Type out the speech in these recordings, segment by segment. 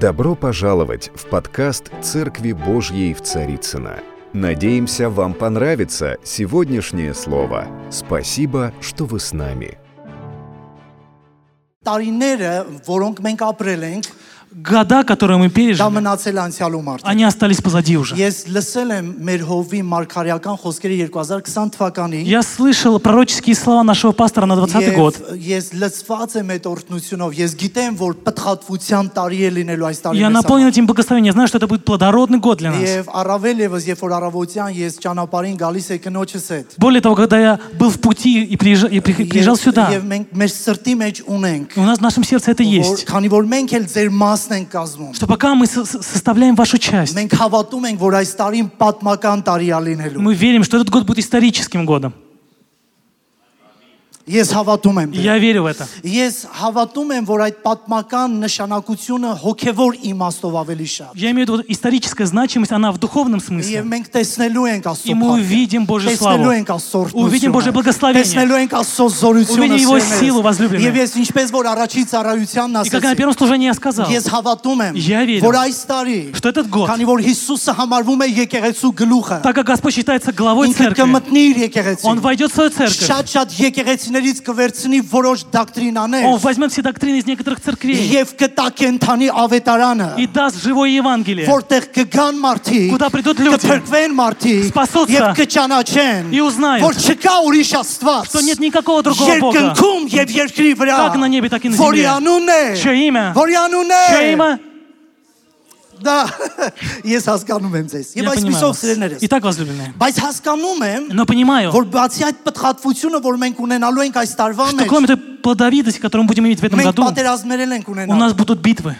Добро пожаловать в подкаст «Церкви Божьей в Царицыно». Надеемся, вам понравится сегодняшнее слово. Спасибо, что вы с нами. տարիները, որոնք մենք ապրել ենք, года, которые мы пережили, они остались позади уже. Я слышал пророческие слова нашего пастора на 20 год. Я наполнен этим благословением. Я знаю, что это будет плодородный год для нас. Более того, когда я был в пути и приезжал, и приезжал сюда, у нас в нашем сердце это есть քանի որ մենք էլ ձեր մասն ենք կազմում։ что пока мы со- со- составляем вашу часть, Մենք հավատում ենք, որ այս տարին պատմական տարի է լինելու։ мы верим, что этот год будет историческим годом. Ես հավատում եմ։ դրան։ Я верю в это. Ես հավատում եմ, որ այդ պատմական նշանակությունը հոգևոր իմաստով ավելի շատ։ Я имею в виду историческая значимость, она в духовном Եվ смысле. մենք տեսնելու ենք Աստծո И мы увидим Божью տեսնելու славу. ենք Աստծո Увидим Божье благословение. Տեսնելու ենք Աստծո զորությունը։ Увидим Его սերներս։ силу, возлюбленные. Եւ ես ինչպես որ առաջի ծառայությանն И как на ասեցի, первом служении я сказал, ես հավատում եմ, Я верю, որ այս տարի, что этот год, քանի որ Հիսուսը համարվում է եկեղեցու գլուխը, так как Господь считается главой ինքը церкви, կմտնի իր եկեղեցին։ Он войдет в свою церковь. Շատ-շատ ծրագրերից կվերցնի որոշ դոկտրինաներ։ Он возьмет все доктрины из некоторых церквей։ Եվ կտա կենթանի ավետարանը։ И даст живое Евангелие։ Որտեղ կգան մարդիկ, куда придут люди, կփրկվեն մարդիկ, спасутся, եւ կճանաչեն, и узнают, որ չկա ուրիշ Աստված, что нет никакого другого Бога։ Երկնքում եւ երկրի վրա, как на небе, так и на земле։ Որի անունն է, чье имя, որի անունն է, чье имя, դա ես հասկանում եմ ձեզ։ Եվ Я понимаю այսպեսով вас. սիրելներս։ Итак, возлюбленные, Բայց հասկանում եմ, но понимаю, որ բացի այդ պտղատվությունը, որ մենք ունենալու ենք այս տարվա что մեջ, кроме той плодовитости, которую мы будем иметь в этом մենք году, պատերազմներ էլ ենք у ունենալու։ нас будут битвы.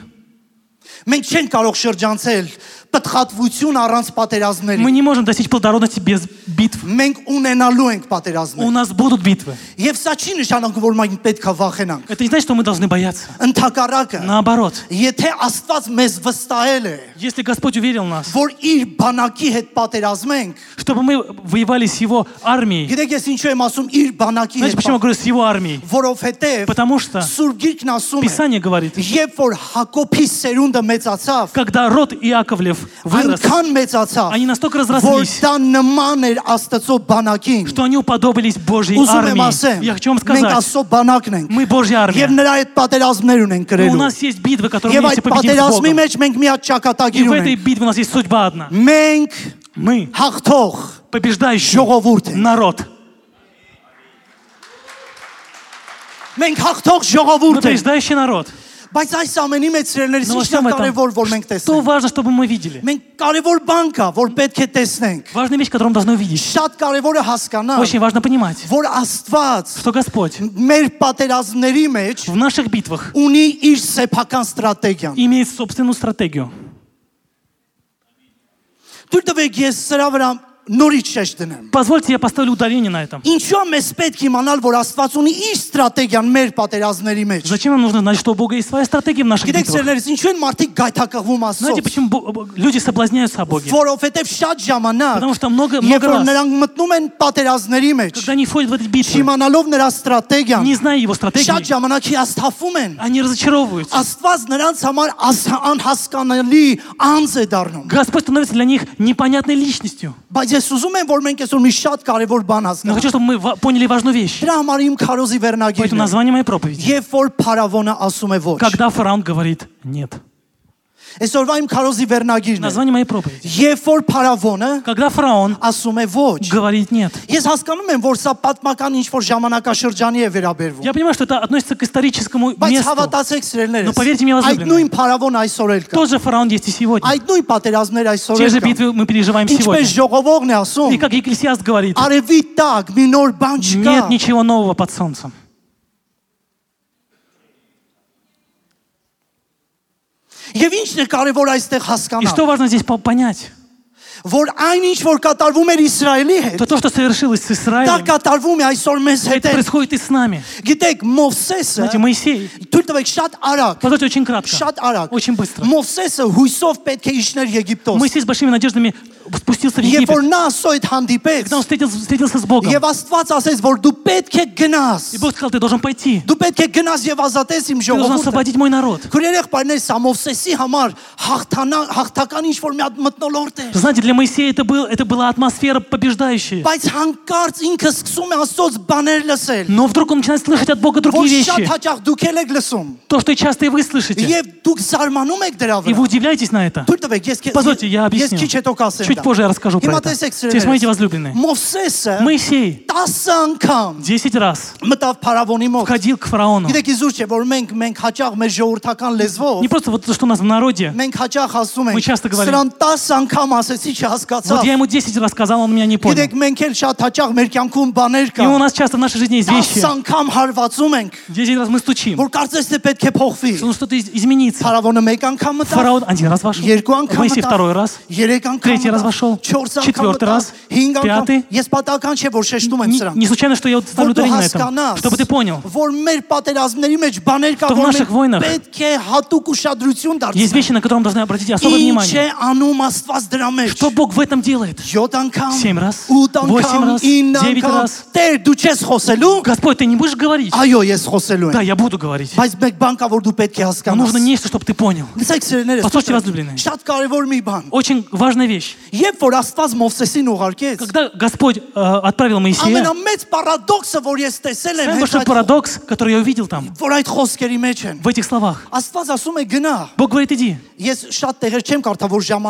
Մենք չենք կարող շրջանցել տտխատվություն առանց պատերազմների։ Мы не можем достичь плодородности без битв։ Մենք ունենալու ենք պատերազմներ։ У нас будут битвы։ Եվ սա չի նշանակում, որ մենք պետք է վախենանք։ Это не значит, что мы должны бояться։ Ընթակառակը։ Наоборот։ Եթե Աստված մեզ վստահել է, Если Господь уверил нас, որ իր բանակի հետ պատերազմենք, чтобы мы воевали с его армией։ Գիտեք, ես ինչու եմ ասում իր բանակի հետ։ Знаешь, почему я говорю с его армией? Որովհետև Потому что Սուրբ Գիրքն ասում է։ Писание говорит։ Երբ որ Հակոբի սերունդը մեծացավ, когда род Иаковлев Иосиф вырос. Они настолько разрослись, что они уподобились Божьей армии. Я хочу вам сказать, мы Божья армия. И у нас есть битвы, которые мы победим с Богом. И в этой битве у нас есть судьба одна. Мы побеждающий народ. Мы побеждающий народ. Բայց այս ամենի մեջ սիրելիներս Но во ինչն всем է этом, կարևոր, որ մենք что տեսնենք։ важно, чтобы мы видели? Մենք կարևոր բան կա, որ պետք է տեսնենք։ Важная вещь, которую мы должны увидеть. Շատ կարևոր է հասկանալ, Очень важно понимать, որ Աստված что Господь մեր պատերազմների մեջ в наших битвах ունի իր սեփական ստրատեգիան։ имеет собственную стратегию. Դուր տվեք ես սրա վրա նորից չդնեմ։ Позвольте я поставлю ударение на этом. Ինչու՞ մեզ պետք է իմանալ, որ Աստված ունի իր ստրատեգիան մեր պատերազմների մեջ։ Зачем нам нужно знать, что у Бога есть своя стратегия в наших Գիտեք, битвах? ծերերս, ինչու են մարդիկ գայթակղվում Знаете, Աստծո։ почему Бо- Бо- люди соблазняются о Боге? Որովհետև շատ ժամանակ, Потому что много, երբ много որ раз, նրանք մտնում են պատերազմների մեջ, когда они входят в этот битву, չիմանալով նրա ստրատեգիան, не зная его շատ стратегии, ժամանակ հիասթափվում են։ они разочаровываются. Աստված նրանց համար աս- անհասկանալի անձ է դառնում։ Господь становится для них непонятной личностью. Բայց ես ուզում եմ, որ մենք այսօր մի շատ կարևոր бан Но հասկանանք։ хочу, чтобы мы ва- поняли важную вещь. Դրա համար իմ քարոզի Поэтому վերնագիրն է։ название моей проповеди. Երբ որ փարավոնը ասում է ոչ։ Когда фараон говорит «нет». Այսօրվայիմ քարոզի վերնագիրն է։ Название моей проповеди. Երբ որ փարավոնը, когда фараон ասում է ոչ, говорит нет։ Ես հասկանում եմ, որ սա պատմական ինչ-որ ժամանակաշրջանի է վերաբերվում։ Я понимаю, что это относится к историческому месту. Բայց հավատացեք սիրելներս։ Но поверьте мне, возлюбленные. Այդ նույն փարավոն այսօր էլ կա։ Тот же фараон есть и сегодня. Այդ նույն պատերազմները այսօր էլ կան։ Те же битвы мы переживаем сегодня. Ինչպես ժողովողն է ասում։ И как Екклեսիաст говорит. Արևի տակ մի նոր բան չկա։ Нет ничего нового под солнцем. Եվ ինչն է կարևոր այստեղ И հասկանալ, что важно здесь по- понять? որ այն ինչ որ կատարվում էր Իսրայելի հետ, то, что совершилось с Израилем, դա կատարվում է այսօր մեզ հետ։ Это происходит и с нами. Գիտեք, Մովսեսը, Знаете, Моисей, թույլ տվեք շատ արագ, Позвольте очень кратко. շատ արագ, очень быстро. Մովսեսը հույսով պետք է իջներ Եգիպտոս։ Моисей с большими надеждами спустился в Եվ որ Египет. նա ասոյդ հանդիպեց, Когда он встретил- встретился с Богом, եւ Աստված ասեց, որ դու պետք է գնաս։ и Бог сказал, ты должен пойти. Դու պետք է գնաս եւ ազատես իմ Ты должен ժողովուրդը։ освободить мой народ. Քուրերեղ բարներ, սա Մովսեսի համար հաղթանա հաղթական ինչ որ մի հատ մտնոլորտ էր։ Знаете, для Моисея это, был, это была атмосфера побеждающая. Но вдруг он начинает слышать от Бога другие вещи. То, что часто и вы слышите. И вы удивляетесь на это. Позвольте, я объясню. Чуть позже я расскажу про это. Теперь смотрите, возлюбленные. Моисей 10 раз входил к фараону. Не просто вот то, что у нас в народе. Мы часто говорим. սրան 10 անգամ ասեցի չհասկացավ։ Вот я ему 10 раз сказал, он меня не понял. Գիտեք մենք էլ շատ հաճախ մեր կյանքում բաներ И у կա։ нас часто в нашей жизни есть 10 вещи. անգամ հարվածում ենք, 10 раз мы стучим. որ կարծես թե պետք է փոխվի։ Что ну, что-то из- изменится. Փարավոնը մեկ անգամ մտավ, Фараон один раз вошел. երկու անգամ Моисей մտավ, второй раз. երեք անգամ Третий раз մտավ, вошел, չորս անգամ четвертый մտավ, раз, հինգ անգամ։ пятый. Ես պատահական չէ որ շեշտում եմ Не, սրանք։ не случайно, что я вот ставлю Որ դու ударение на этом. հասկանաս, Чтобы ты понял. որ մեր պատերազմների մեջ բաներ կա, Что в որ наших մենք войнах պետք է հատուկ ուշադրություն Есть դարձնենք։ вещи, на которые мы должны обратить особое Ինչ внимание. է անում Աստված դրա մեջ։ Что Бог в этом делает? Семь раз, восемь раз, девять раз. Господь, ты не будешь говорить? Да, я буду говорить. Но нужно нечто, чтобы ты понял. Послушайте, возлюбленные. Очень важная вещь. Когда Господь э, отправил Моисея, самый большой парадокс, который я увидел там, в этих словах. Бог говорит, иди.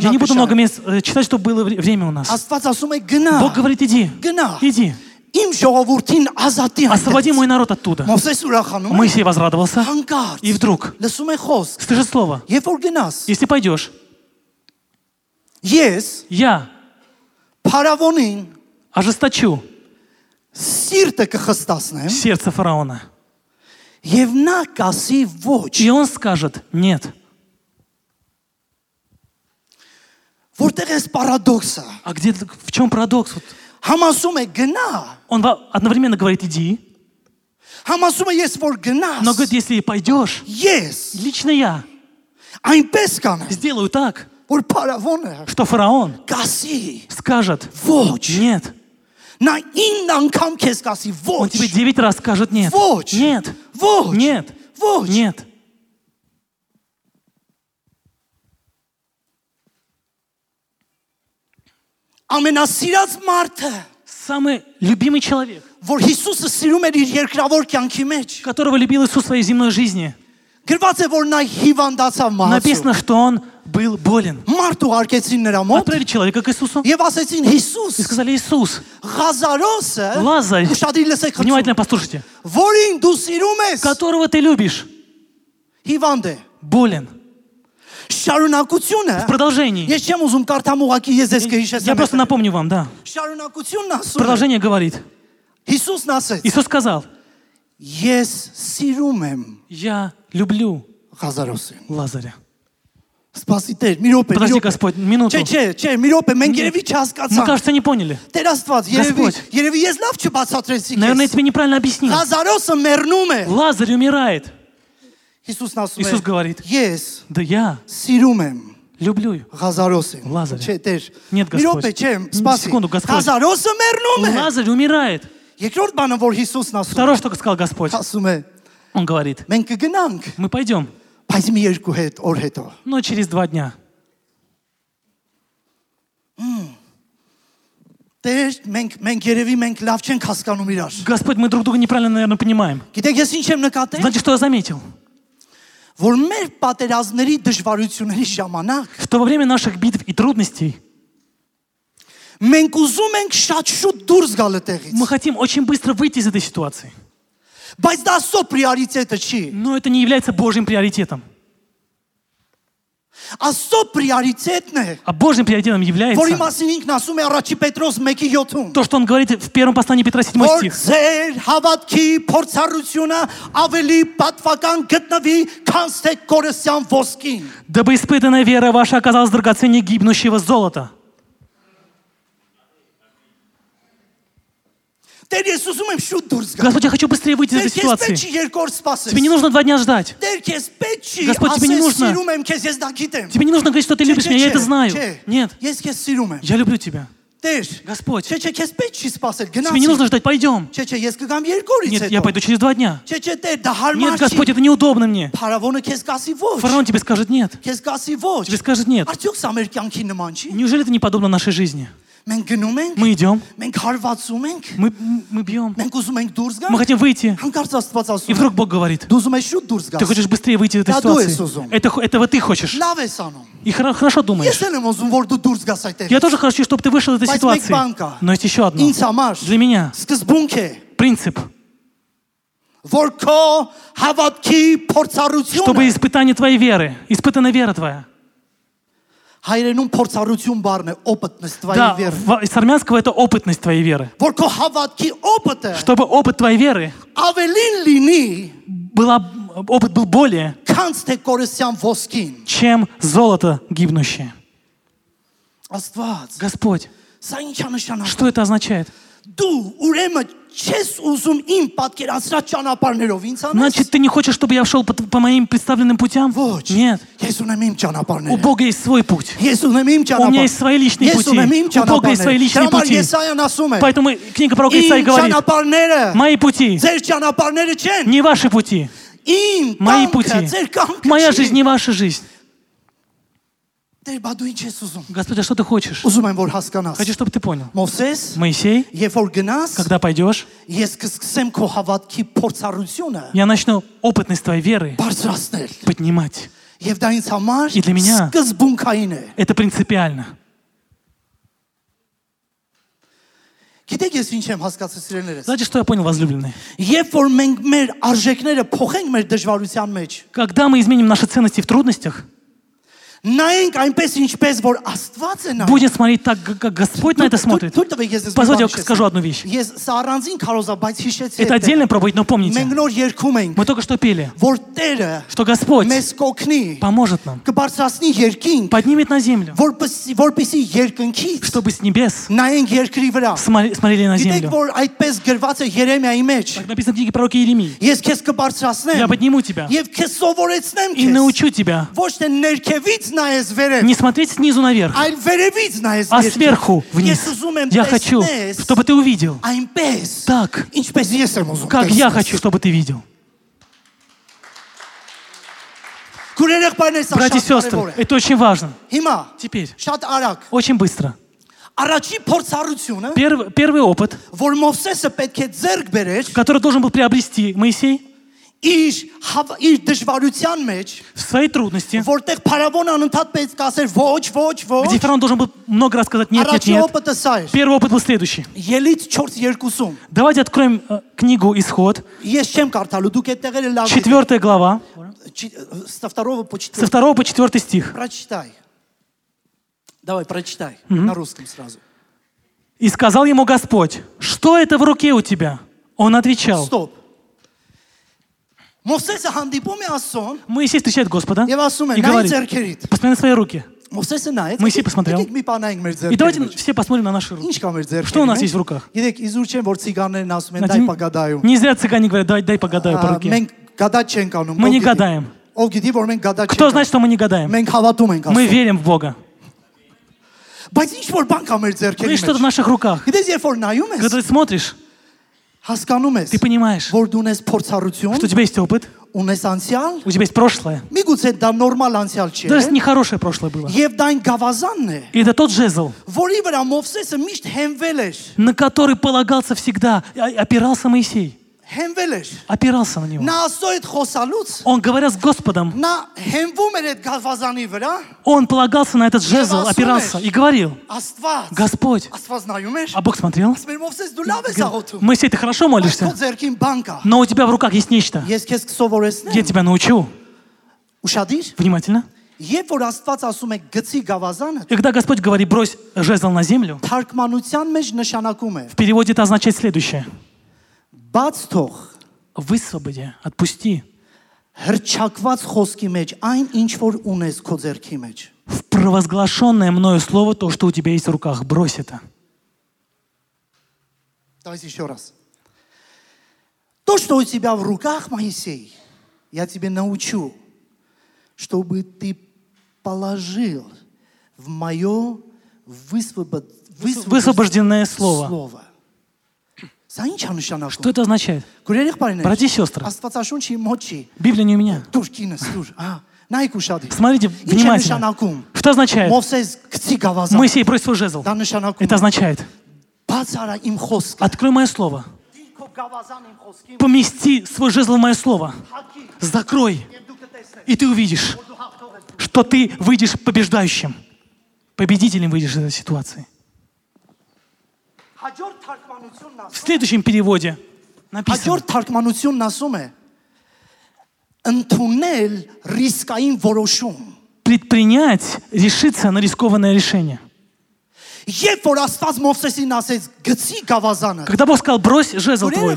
Я не буду много мест э, читать, чтобы было вре- время у нас. Աստված ասում է գնա։ Бог говорит, иди. Գնա։ Иди. Իմ ժողովրդին ազատի Освободи այնտեղից։ мой народ оттуда. Մովսես ուրախանում է։ Моисей возрадовался. Հանկարծ։ И вдруг, Լսում է խոսք։ слышит слово. Երբ որ գնաս, Если пойдешь, ես я Փարավոնին ожесточу սիրտը կխստացնեմ сердце фараона. եւ նա կասի ոչ, И он скажет, нет. Որտեղ է парадокса? А где в чем парадокс? Вот. Համասում է գնա։ Он одновременно говорит иди. Համասում է ես որ գնաս։ Но говорит, если пойдешь. Yes. Лично я. Այնպես կանեմ։ Сделаю так. որ փարավոնը что фараон Каси. скажет ոչ нет На 9 անգամ քեզ կասի ոչ он тебе 9 раз скажет нет ոչ нет ոչ нет ոչ нет Ամենասիրած մարդը, Самый любимый человек, որ Հիսուսը սիրում էր իր երկրավոր կյանքի մեջ, которого любил Иисус в своей земной жизни, գրված է որ նա հիվանդացավ մահացու։ написано, что он был болен. Մարդ ուղարկեցին նրա մոտ Отправили человека к Иисусу եւ ասեցին и Հիսուս сказали, Иисус, Ղազարոսը Լազար, ուշադիր լսեք внимательно խնդրում послушайте, որին դու սիրում ես которого ты любишь, հիվանդ է болен. շարունակությունը В продолжении. ես չեմ ուզում կարդամ ուղակի ես ես Я կհիշեցեմ просто напомню вам, да. շարունակությունն ասում է Продолжение говорит. Հիսուսն ասեց Иисус сказал, ես սիրում եմ я люблю Ղազարոսին Лазаря. սպասի Տեր մի րոպե մի Подожди, րոպե Господь, минуту. Չէ, չէ, չէ, մի րոպե, մենք երևի Мы, չհասկացանք։ кажется, не поняли. Տեր Աստված, երևի, Господь. երևի ես լավ չբացատրեցի Наверное, я քեզ։ тебе неправильно объяснил. Ղազարոսը մեռնում է։ Лазарь умирает. Иисус, нас Иисус говорит, yes, да я сирум եմ, люблю Лазаросим. Лазаря. Нет, Господь. Миропе чем? Спаси. Секунду, Господь. Лазарь умирает. Второе, что сказал Господь. Он говорит, мы пойдем. Но через два дня. Господь, мы друг друга неправильно, наверное, понимаем. Знаете, что я заметил? որ մեր պատերազմների դժվարությունների ժամանակ Что во время наших битв и трудностей մենք ուզում ենք շատ շուտ դուրս գալ այդտեղից։ мы хотим очень быстро выйти из этой ситуации. Բայց դա սո պրիորիտետը չի։ Но это не является Божьим приоритетом. Աստծո պրիորիտետն է, А Божьим приоритетом որի является մասին ինքն ասում է առաջի Պետրոս 1:7-ում։ то, что он говорит в первом послании Петра 7 Որ стих. ձեր հավատքի փորձառությունը ավելի պատվական գտնվի, քան թե կորսյան ոսկին։ Дабы испытанная вера ваша оказалась драгоценнее гибнущего золота. Господь, я хочу быстрее выйти из этой ситуации. Тебе не нужно два дня ждать. Господь, тебе не нужно. Тебе не нужно говорить, что ты любишь меня, я это знаю. Нет. Я люблю тебя. Господь, тебе не нужно ждать, пойдем. Нет, я пойду через два дня. Нет, Господь, это неудобно мне. Фараон тебе скажет нет. Тебе скажет нет. Неужели это не подобно нашей жизни? Мы идем. Мы, мы бьем. Мы хотим выйти. И вдруг Бог говорит, ты хочешь быстрее выйти из этой ситуации. Это, этого ты хочешь. И хорошо думаешь. Я тоже хочу, чтобы ты вышел из этой ситуации. Но есть еще одно. Для меня. Принцип. Чтобы испытание твоей веры, испытана вера твоя, հայերենում փորձառություն բառն է, опытность твоей Да, веры։ в- с армянского это опытность твоей веры. Որ քո հավատքի опыте Чтобы опыт твоей веры ավելին լինի, была, опыт был более, քանց թե կորեսյան ոսկին։ чем золото гибнущее. Աստված, Господь, սա ի՞նչ է նշանակում։ что это означает? Դու ուրեմն չես ուզում իմ պատկերացրած ճանապարհներով ինձ անես։ Значит, ты не хочешь, чтобы я шел по, по моим представленным путям? Ոչ։ Нет. Ես ունեմ իմ У ճանապարհները։ Бога есть свой путь. Ես ունեմ իմ ճանապարհ։ У меня есть свои личные Ես пути. ունեմ իմ У Бога есть свои ճանապարհները։ личные Դրա համար пути. Եսայան ասում է. Поэтому книга пророка Исаии Իմ говорит, ճանապարհները мои пути, ձեր ճանապարհները չեն։ не ваши пути, Իմ мои կամքը, пути. ձեր կամքը Моя չի։ жизнь не ваша жизнь. Господи, а что ты хочешь? Ուզում եմ որ հասկանաս։ Хочу, чтобы ты понял. Մովսես, Моисей, երբ որ գնաս, когда пойдешь, ես կսկսեմ քո հավատքի փորձառությունը я начну опытность твоей веры բարձրացնել։ поднимать. Եվ դա ինձ համար И для меня- սկզբունքային է։ Это принципиально. Գիտեք ես ինչ եմ հասկացել սիրելիներս։ Знаете, что я понял, возлюбленные? Երբ որ մենք մեր արժեքները փոխենք մեր դժվարության մեջ, Когда мы изменим наши ценности в трудностях, Будем смотреть так, как Господь на это смотрит. Позвольте, я скажу одну вещь. Это отдельно проповедь, но помните, мы только что пели, что Господь поможет нам, поднимет на землю, чтобы с небес смотрели на землю. Как написано в книге пророка Еремии, я подниму тебя. И научу тебя. Ոչ թե ներքևից նայես վերև, не смотреть снизу наверх, այլ վերևից նայես а երկինք։ сверху вниз. Ես ուզում եմ Я хочу, տեսնես чтобы ты увидел այնպես, так, ինչպես ես եմ ուզում։ как я տեսնես։ хочу, чтобы ты видел. Քուրերեղ բաներ սա Братья и շատ сестры, կարևոր է։ это очень важно. Հիմա Теперь, շատ արագ очень быстро. առաջի փորձառությունը, Первый, первый опыт, որ Մովսեսը պետք է ձեռք բերեր который должен был приобрести Моисей իր հավ- իր դժվարության մեջ, в своей трудности, որտեղ փարավոնը անընդհատ պետք է ասեր ոչ, ոչ, ոչ։ где фараон должен был много раз сказать нет, нет, Առաջի нет. օպտը սա էր։ Первый опыт был следующий. Ելից 4:2-ում։ Давайте откроем э, книгу «Исход», Ես չեմ կարդալու, դուք այդ տեղերը լավ четвертая глава, Чи- Со второго по со четвертый. второго по четвертый стих. Прочитай. Давай, прочитай. На русском сразу. «И сказал ему Господь, что это в руке у тебя?» Он отвечал, Стоп. Моисей встречает Господа и говорит, посмотри на свои руки. Моисей посмотрел. И давайте все посмотрим на наши руки. Что у нас есть в руках? Не зря цыгане говорят, дай, дай погадаю по руке. Мы не гадаем. Кто знает, что мы не гадаем? Мы верим в Бога. Но есть что-то в наших руках. Когда ты смотришь, Հասկանում ես։ Ты понимаешь, որ դու ունես փորձառություն, что у тебя есть опыт, ունես անցյալ, у тебя есть прошлое. Միգուցե դա նորմալ անցյալ չէ։ Դա нехорошее прошлое было. Եվ դա այն գավազանն է։ И это тот жезл, որի վրա Մովսեսը միշտ հենվել էր, на который полагался всегда, а, опирался Моисей հենվել էր։ Опирался на него. Նա Աստծո հետ խոսալուց, Он, говоря с Господом, նա հենվում էր այդ գավազանի վրա, он полагался на этот жезл, Евасумеш. опирался и говорил, Աստված, Господь, Աստված նայում էր, а Бог смотрел, ասում էր Մովսես դու լավ ես աղոթում։ Моисей, ты хорошо Բայց քո молишься, ձեռքին բան կա։ но у тебя в руках есть нечто. Ես քեզ Я կսովորեցնեմ։ тебя научу. Ուշադիր։ Внимательно. Երբ որ Աստված ասում է գցի գավազանը, И когда Господь говорит, брось жезл на землю, թարգմանության մեջ նշանակում է. в переводе это означает следующее. Բաց թող Высвободи, отпусти. հրճակված խոսքի մեջ այն ինչ որ ունես քո ձեռքի մեջ։ В провозглашенное мною слово то, что у тебя есть в руках, брось это. Давайте еще раз. То, что у тебя в руках, Моисей, я тебе научу, чтобы ты положил в мое высвобод... высвобод- Высвобожденное слово. слово. Что это означает? Братья и сестры, Библия не у меня. Смотрите внимательно. Что означает? Моисей брось свой жезл. Это означает. Открой мое слово. Помести свой жезл в мое слово. Закрой. И ты увидишь, что ты выйдешь побеждающим. Победителем выйдешь из этой ситуации. В следующем переводе написано. Предпринять, решиться на рискованное решение. Когда Бог сказал, брось жезл твой,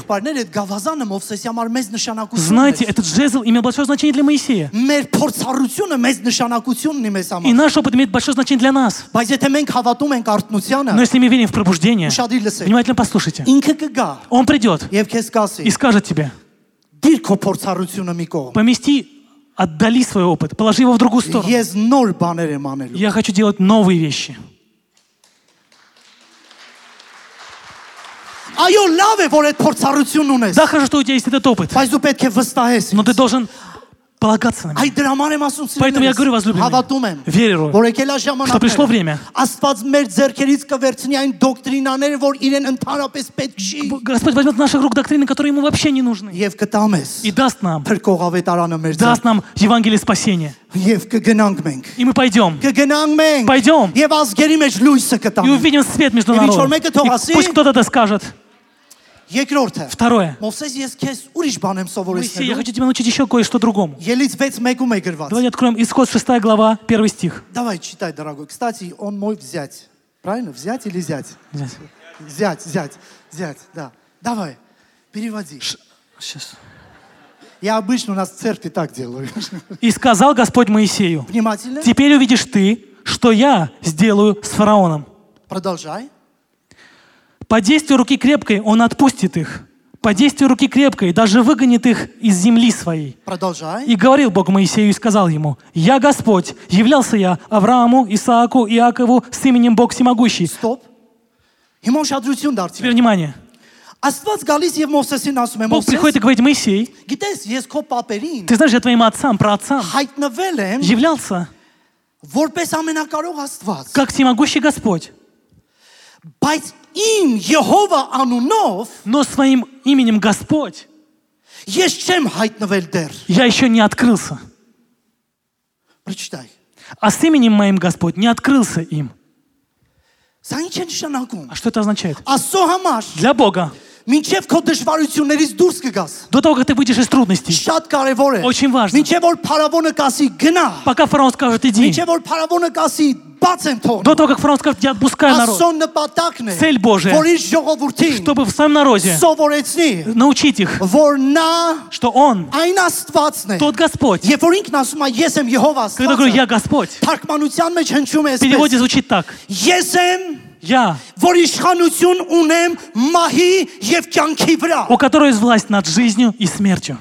знаете, этот жезл имел большое значение для Моисея. И наш опыт имеет большое значение для нас. Но если мы верим в пробуждение, внимательно послушайте. Он придет и скажет тебе, помести отдали свой опыт, положи его в другую сторону. Я хочу делать новые вещи. Այո, լավ է, որ այդ փորձառությունն ունես։ Да, хорошо, что у тебя есть этот опыт. Բայց դու պետք է վստահես։ Но ты должен полагаться на меня. Այդ դրա համար եմ ասում սիրելիս։ Поэтому я говорю, возлюбленные. Հավատում եմ։ Верю, որ եկել է ժամանակը։ Что пришло время. Աստված մեր ձեռքերից կվերցնի այն դոկտրինաները, որ իրեն ընդհանրապես պետք չի։ Господь возьмет наших рук доктрины, которые ему вообще не нужны. Եվ կտա մեզ։ И даст нам. Փրկող ավետարանը մեր ձեռք։ Даст нам Евангелие спасения. Եվ կգնանք մենք։ И мы пойдем. Կգնանք մենք։ Пойдем. Եվ ազգերի մեջ լույսը կտանք։ И увидим свет между народом. Ինչ որ մեկը թող ասի։ Пусть кто-то это скажет. Второе. Моисей, я хочу тебя научить еще кое-что другому. Давайте откроем Исход 6 глава, 1 стих. Давай, читай, дорогой. Кстати, он мой взять. Правильно? Взять или зять? Взять. Зять, зять, зять, да. Давай, переводи. Ш- сейчас. Я обычно у нас в церкви так делаю. И сказал Господь Моисею. Внимательно. Теперь увидишь ты, что я сделаю с фараоном. Продолжай. По действию руки крепкой он отпустит их. По действию руки крепкой даже выгонит их из земли своей. Продолжай. И говорил Бог Моисею и сказал ему, «Я Господь, являлся я Аврааму, Исааку, Иакову с именем Бог Всемогущий». Stop. Հիմա ուշադրություն Теперь դարձրու։ внимание. Աստված գալիս եւ Մովսեսին ասում է. Бог приходит и Մովսես, говорит, Моисей, գիտես, ես քո paperin ты знаешь, я твоим отцам, праотцам հայտնվել եմ являлся որպես ամենակարող Աստված։ как всемогущий Господь, Բայց им Jehova Анунов, но своим именем Господь, Есть чем я еще не открылся. Прочитай. А с именем моим Господь не открылся им. А что это означает? Для Бога. Մինչև քո դժվարություններից դուրս կգաս։ До того, как ты выйдешь из трудностей. Շատ կարևոր է։ Очень важно. Մինչև որ փարավոնը կասի գնա։ Пока фараон скажет иди. Մինչև որ փարավոնը կասի բաց են թող։ До того, как фараон скажет я отпускаю народ. Ասոն նպատակն է։ Цель Божья. Որ իր ժողովրդին։ Чтобы в своем народе. Սովորեցնի։ Научить их. Որ նա что он այն Աստվածն է։ Тот Господь. Երբ որ ինքն ասում է ես եմ Եհովա Աստվածը։ Когда говорю я Господь. Թարգմանության մեջ հնչում է այսպես։ В переводе звучит так. Ես եմ я, որ իշխանություն ունեմ մահի եւ կյանքի վրա, у которого есть власть над жизнью и смертью.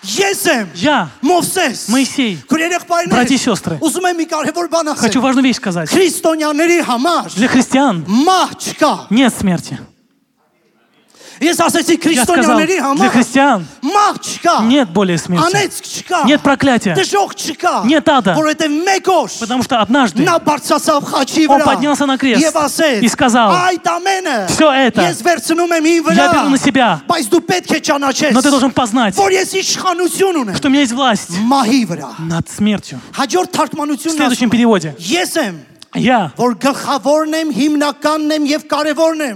Ես եմ։ Я, Մովսես։ Моисей, բратья и Քուրերեխպայրներ։ сестры, Ուզում եմ մի կարևոր բան хочу ասեմ։ важную вещь сказать. Քրիստոնյաների համար Для христиан մահ չկա։ нет смерти. Я сказал, для христиан нет более смерти, нет проклятия, нет ада, потому что однажды он поднялся на крест и сказал, все это я беру на себя, но ты должен познать, что у меня есть власть над смертью. В следующем переводе я,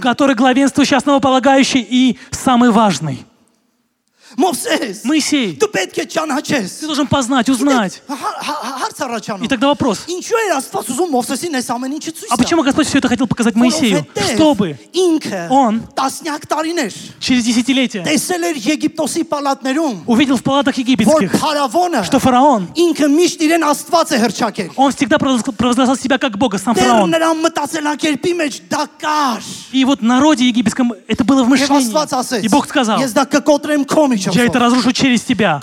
который главенствующий, основополагающий и самый важный. Моисей, ты должен познать, узнать. И тогда вопрос. А почему Господь все это хотел показать Моисею? Чтобы он через десятилетия увидел в палатах египетских, что фараон он всегда провозглашал себя как Бога, сам фараон. И вот народе египетском это было в мышлении. И Бог сказал, чем Я это разрушу через тебя.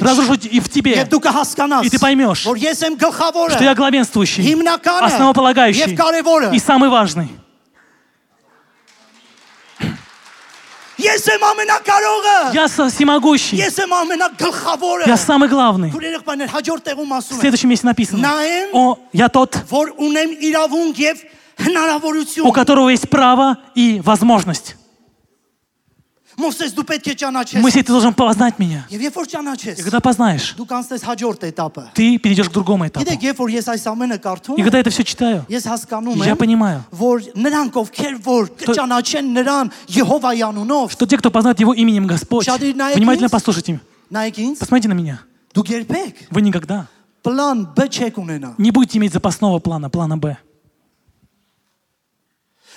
Разрушу и в тебе. И ты поймешь, что я главенствующий, основополагающий и самый важный. Я всемогущий. Я самый главный. В следующем месте написано. О, я тот, у которого есть право и возможность. Моисей, ты должен познать меня. И когда познаешь, ты перейдешь к другому этапу. И когда я это все читаю, я понимаю, что те, кто познает Его именем Господь, внимательно послушайте. Посмотрите на меня. Вы никогда план Б не будете иметь запасного плана, плана Б.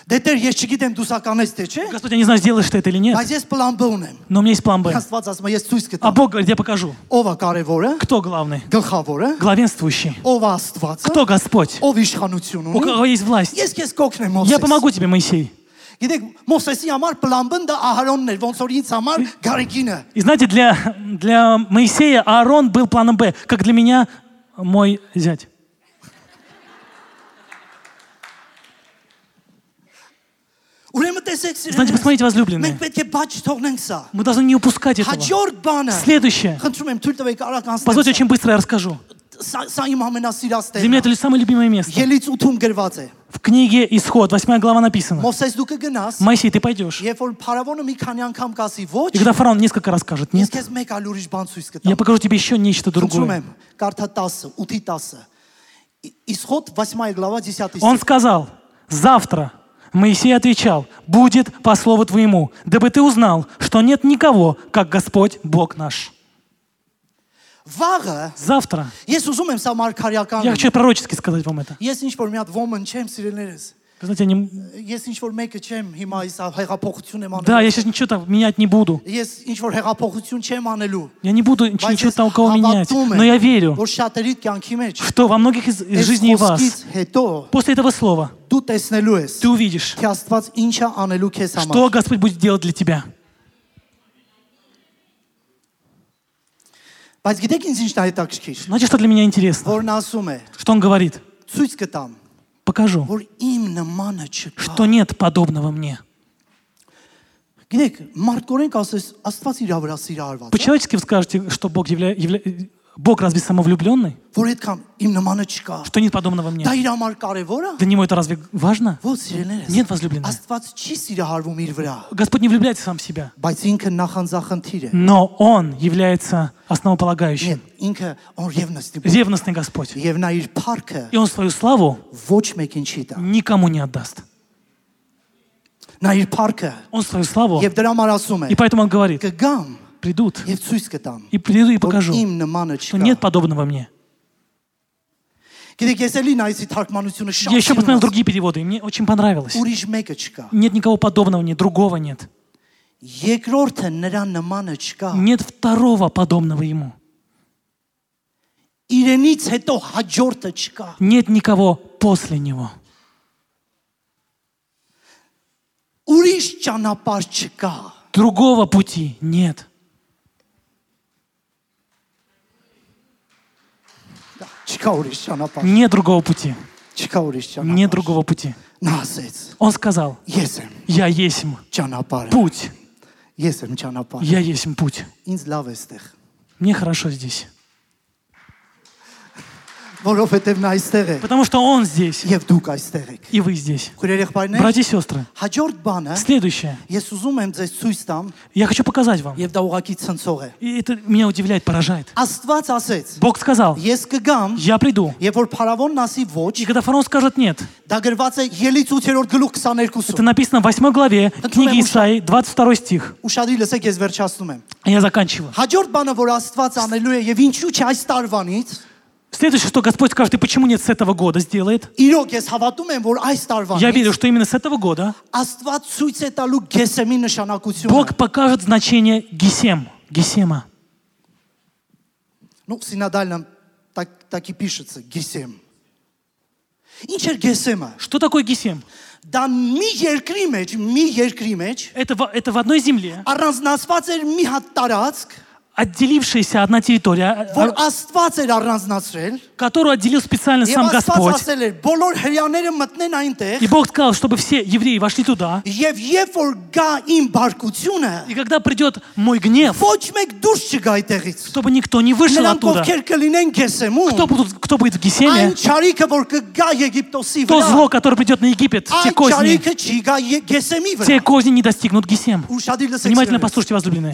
Դե Տեր, ես չգիտեմ դու սականես թե չէ, Господь, я не знаю, сделаешь ты это или нет, բայց ես պլան B ունեմ։ но у меня есть план Б. Աստված ասում է, ես ցույց А կտամ։ Бог говорит, я покажу. Ով է կարևորը, Кто главный? գլխավորը, Главенствующий. ով է Աստվածը, Кто Господь? ով իշխանություն У ունի։ кого есть власть? Ես քեզ կօգնեմ Я Մովսես։ помогу тебе, Моисей. Գիտեք, Մովսեսի համար պլան B-ն դա Ահարոնն էր, ոնց որ ինձ համար Գարեգինը։ И знаете, для, для Моисея Аарон был планом Б, как для меня мой зять. Знаете, посмотрите, возлюбленные. Мы должны не упускать этого. Следующее. Позвольте, очень быстро я расскажу. Земля — это самое любимое место. В книге Исход, 8 глава написано. Моисей, ты пойдешь. И когда фараон несколько раз скажет, нет, я покажу тебе еще нечто другое. Исход, 8 глава, 10 Он сказал, завтра Моисей отвечал, будет по слову твоему, дабы ты узнал, что нет никого, как Господь Бог наш. Վաղը Завтра. ես ուզում եմ սա մարգարեական։ Я хочу пророчески сказать вам это. Ես ինչ որ մի հատ woman չեմ սիրելներս։ Вы Знаете, они Ես ինչ որ մեկը չեմ հիմա իս հեղափոխություն Да, я сейчас ничего там менять не буду. Ես ինչ որ հեղափոխություն չեմ Я не буду ничего такого менять, но я верю. Что во многих из, жизней вас После этого слова դու տեսնելու Ты увидишь. Թե Աստված ինչ է անելու քեզ համար։ Что Господь будет делать для тебя? Բայց գիտեք ինձ ինչն է հետաքրքիր։ Значит, что для меня интересно. Что он говорит? Ցույց կտամ покажу, что нет подобного мне. По-человечески вы скажете, что Бог явля... Явля... Бог разве самовлюбленный? Что нет подобного мне? Для него это разве важно? Нет, возлюбленный. Господь не влюбляется сам в себя. Но Он является основополагающим. Ревностный Господь. И Он свою славу никому не отдаст. Он свою славу. И поэтому Он говорит придут. И приду и покажу, что нет подобного мне. Я еще посмотрел другие переводы, и мне очень понравилось. Нет никого подобного, нет другого нет. Нет второго подобного ему. Нет никого после него. Другого пути нет. Нет другого пути. Нет другого пути. Он сказал, я есть путь. Я есть путь. Мне хорошо здесь. Потому что Он здесь. И вы здесь. Братья и сестры. Следующее. Я хочу показать вам. И это меня удивляет, поражает. Бог сказал, я приду. И когда фараон скажет нет, это написано в 8 главе книги Исаии, 22 стих. Я заканчиваю. Հաջորդ բանը, որ Աստված անելու է եւ ինչու՞ չէ այս տարվանից, Следующее, что Господь скажет, и почему нет с этого года сделает. իրոք ես հավատում եմ, որ այս Я տարվանից верю, что именно с этого года Աստված ցույց է տալու Գեսեմի նշանակությունը։ Бог покажет значение Гесем, Гесема. Ну, синодально так, так и пишется, Гесем. Ինչ էր Գեսեմը։ Что такое Гесем? Դա մի երկրի մեջ, մի երկրի մեջ Это, в- это в одной земле, առանձնացված էր մի հատ տարածք, отделившаяся одна территория, а, а, которую отделил специально сам Господь. И Бог сказал, чтобы все евреи вошли туда. И когда придет мой гнев, чтобы никто не вышел оттуда, кто, будет, кто будет в Гесеме, то зло, которое придет на Египет, те козни, те козни не достигнут Гесем. Внимательно послушайте, возлюбленные.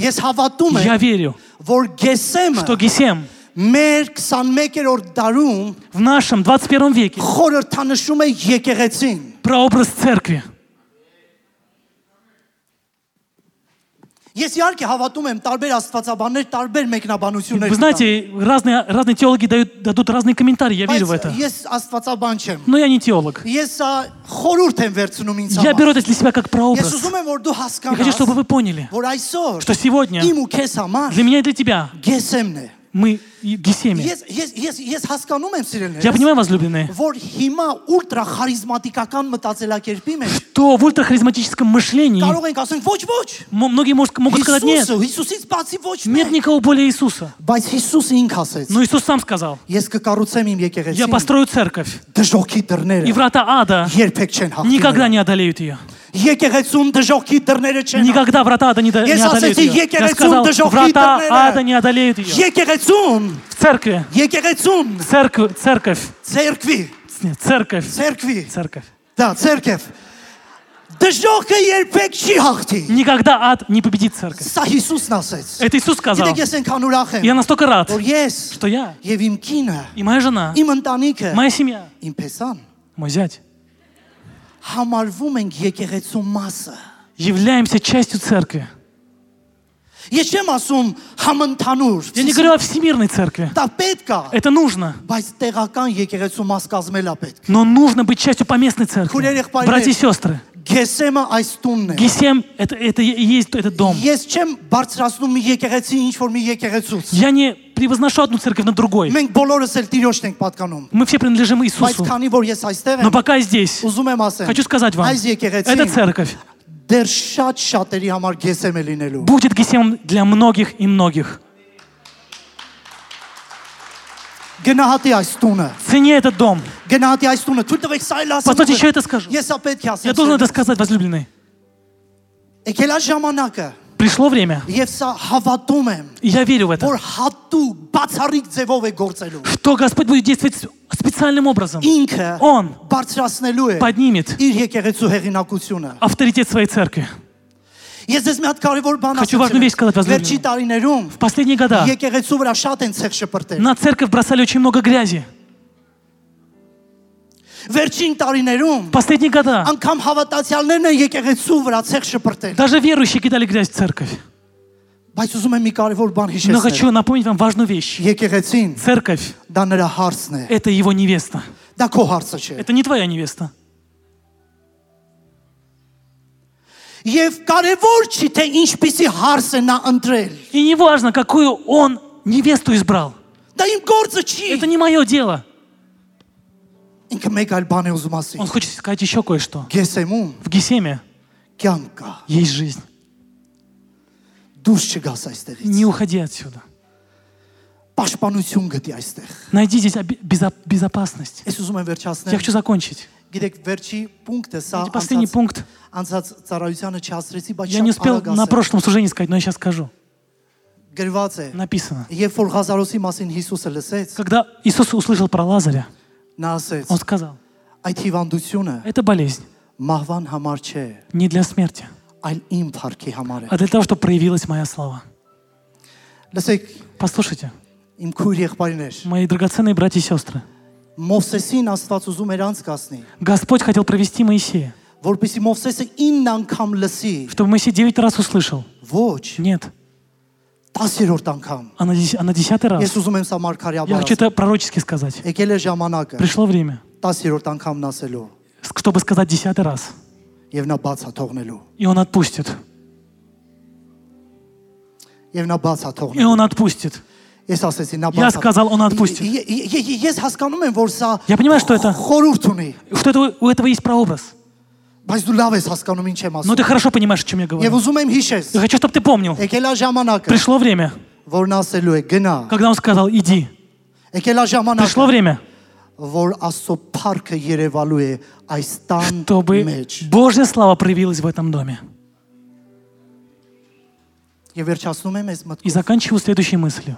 Я верю, որ Գեսեմը что Гесем մեր 21-րդ դարում в нашем 21 веке խորհրդանշում է եկեղեցին։ прообраз церкви. Ես իհարկե հավատում եմ տարբեր աստվածաբաններ տարբեր մեկնաբանություններ։ Вы знаете, разные, разные теологи дают, дадут разные комментарии, я верю в это. Ես աստվածաբան չեմ։ Но я не теолог. Ես ա, խորհուրդ եմ վերցնում ինձ Я համար։ беру это для себя как Ես прообраз. ուզում եմ որ դու Я хочу, чтобы հասկանաս, вы поняли, որ այսօր что сегодня իմ ու քեզ համար для меня и для тебя Գեսեմն է։ мы Гесеме. Ես ես ես ես հասկանում եմ սիրելիներ։ Я понимаю, возлюбленные. Որ հիմա ուլտրա խարիզմատիկական մտածելակերպի մեջ Что в ультрахаризматическом мышлении Կարող ենք ասենք ոչ ոչ։ Многие может, могут сказать нет. Հիսուսից բացի ոչ մեկ։ Нет никого более Иисуса. Բայց Հիսուսը ինք ասեց։ Но Иисус сам сказал. Ես կկառուցեմ իմ եկեղեցին։ Я построю церковь. Դժոխքի դռները։ И врата ада. Երբեք չեն հաղթի։ Никогда не одолеют ее. Никогда врата ада не, одолеют ее. Я сказал, врата ада не одолеют ее. В церкви. Церкви. Церковь. Церкви. Церковь. Церкви. Церковь. Да, церковь. Никогда ад не победит церковь. Это Иисус сказал. Я настолько рад, что я и моя жена, моя семья, мой зять, Являемся частью церкви. Я не говорю о всемирной церкви. Это нужно. Но нужно быть частью поместной церкви. Братья и сестры. գեսեմը այս տունն է Гесем это, это и есть этот дом. ես չեմ բարձրացնում մի եկեղեցի ինչ որ մի եկեղեցուց Я не превозношу одну церковь над другой. մենք բոլորս էլ Տիրոջն ենք պատկանում Мы все принадлежим բայց Иисусу. քանի որ ես այստեղ Но եմ пока я здесь, ուզում եմ ասեմ хочу сказать вам, այս эта եկեղեցին церковь դեռ շատ շատերի համար գեսեմ է լինելու будет Гесемом для многих и многих. գնահատի այս տունը Цени этот дом. գնահատի այս տունը թույլ տվեք սա էլ ասեմ Послушайте, еще это скажу. ես սա պետք է Я ասեմ должен это сказать, возлюбленный. եկել է ժամանակը Пришло время, եւ սա հավատում եմ и я верю в это, որ հատու բացառիկ ձևով է գործելու что Господь будет действовать с- специальным образом. ինքը Он բարձրացնելու է поднимет իր եկեղեցու հեղինակությունը авторитет своей церкви. Хочу важную вещь сказать, возлюбленные. В последние года на церковь бросали очень много грязи. В Последние года Даже верующие кидали грязь в церковь. Но хочу напомнить вам важную вещь. Церковь դա նրա Это его невеста. Դա քո հարցը Это не твоя невеста. եւ կարևոր չի թե ինչպիսի հարց է նա ընտրել И не важно, какую он невесту избрал. դա իմ գործը չի Это не мое дело. ինքը մեկ այլ բան է ուզում ասի Он хочет сказать еще кое-что. գեսեմում В Гесеме կյանք կա есть жизнь. դուրս չգաս այստեղից Не уходи отсюда. պաշտպանություն գտի այստեղ Найди здесь оби- безо- безопасность. ես ուզում եմ Я վերջացնել хочу закончить. գիտեք վերջի պունկտը սա Знаете, Последний անցած пункт. անցած ծառայությանը չհասրեցի բայց Я не շատ успел արագ на ասեմ прошлом служении сказать, но я сейчас скажу. գրված է Написано. Երբ որ Ղազարոսի մասին Հիսուսը լսեց, Когда Иисус услышал про Лазаря, նա ասեց. Он сказал, Այդ հիվանդությունը это болезнь մահվան համար չէ, не для смерти, այլ իմ փառքի համար է։ а для того, чтобы проявилась моя слава. Լսեք, Послушайте, իմ քույր եղբայրներ, мои драгоценные братья и сестры, Господь хотел провести Моисея. Чтобы Моисей девять раз услышал. Нет. Տասերորդ անգամ։ а Она а десятый раз. Я хочу это пророчески сказать. Եկել Пришло время. Տասերորդ անգամն Чтобы сказать десятый раз. Եվ նա բաց И он отпустит. Եվ նա բաց И он отпустит. Я сказал, он отпустит. Я понимаю, что это Что это у этого есть прообраз. Բայց դու լավ ես հասկանում ինչ եմ ասում։ Ну ты хорошо понимаешь, о чем я говорю. Я хочу, чтобы ты помнил. Пришло время. Когда он сказал: "Иди". Пришло время. Чтобы Божья слава проявилась в этом доме. И заканчиваю следующей мыслью.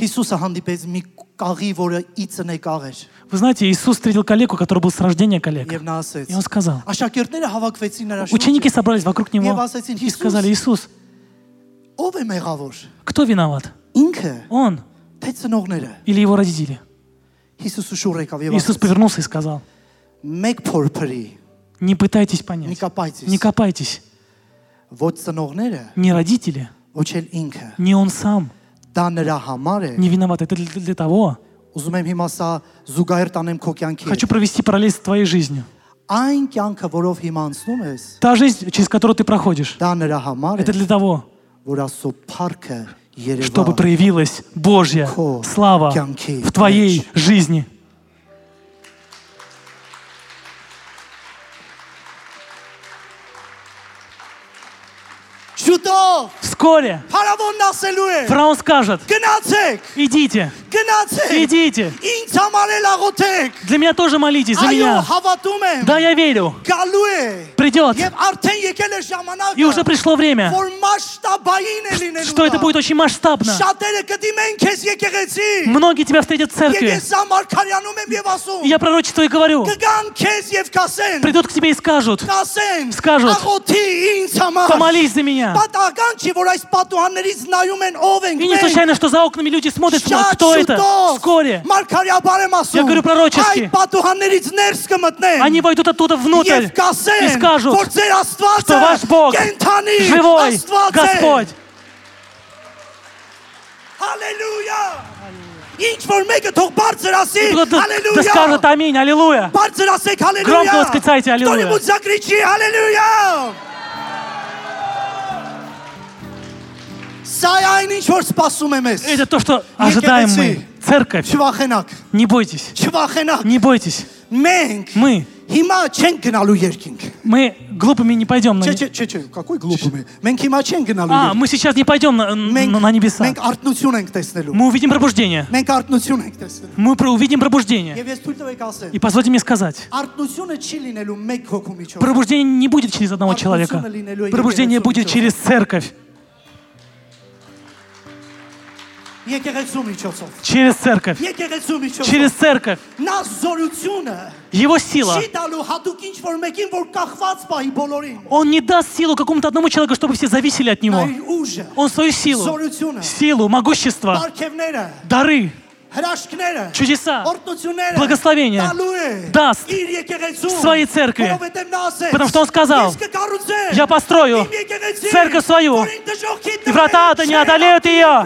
Հիսուսը հանդիպեց մի կաղի, որը իծն է կաղեր, Вы знаете, Иисус встретил коллегу, который был с рождения коллег. եւ նա ասեց. И Он сказал, Աշակերտները հավաքվեցին նրա ученики շուրջը։ собрались вокруг Него Եվ ասեցին и сказали, Иисус, Ո՞վ է մեղավոր։ кто виноват? Ինքը, Он թե ծնողները։ или его родители? Հիսուսը շուռ եկավ եւ Иисус ասեց. повернулся и сказал, Մեկ փորփրի, не пытайтесь մի понять, կապայցես։ не копайтесь. Ոչ ծնողները, Не родители, ոչ էլ ինքը։ не он сам Դա նրա համար է։ не виноват. Это для, для того. Ուզում եմ հիմա սա զուգահեռ տանեմ քո կյանքի հետ։ Хочу провести параллель с твоей жизнью. Այն կյանքը, որով հիմա անցնում ես, Та жизнь, через которую ты проходишь, դա նրա համար это է, для того, որ Աստծո փառքը чтобы երևա։ проявилась Божья Ко слава кянки в твоей меч. жизни. Вскоре фараон скажет, идите, идите. Для меня тоже молитесь, за меня. Да, я верю. Придет. И уже пришло время, что это будет очень масштабно. Многие тебя встретят в церкви. Я пророчество и говорю. Придут к тебе и скажут, скажут, помолись за меня. Պատահական չի, որ այս պատուհաններից նայում են ով ենք И не մենք։ случайно, что за окнами люди смотрят, смотрят, Շատ кто это. շուտով Вскоре Մարգարյաբար եմ ասում։ Я говорю пророчески. Այդ պատուհաններից ներս կմտնեն։ они войдут оттуда внутрь Եվ и կասեն, скажут, որ ձեր Աստվածը что ваш Бог կենթանի живой Աստված է։ Господь. Հալելույա։ Ինչ որ մեկը թող բարձր ասի, И кто-то да հալելույա։ скажет аминь, аллилуйя. Բարձր ասեք հալելույա։ Громко восклицайте «Аллилуйя». Кто-нибудь закричи հալելույա։ Это то, что ожидаем мы. Церковь. Не бойтесь. Не бойтесь. Мы. Мы глупыми не пойдем на небеса. Какой глупыми? А, мы сейчас не пойдем на, на, на небеса. Мы увидим пробуждение. Мы увидим пробуждение. И позвольте мне сказать. Пробуждение не будет через одного человека. Пробуждение будет через церковь. Через церковь. Через церковь. Его сила. Он не даст силу какому-то одному человеку, чтобы все зависели от него. Он свою силу, силу, могущество, дары, чудеса, благословения даст. В своей церкви. Потому что он сказал, я построю церковь свою, и врата ада не одолеют ее.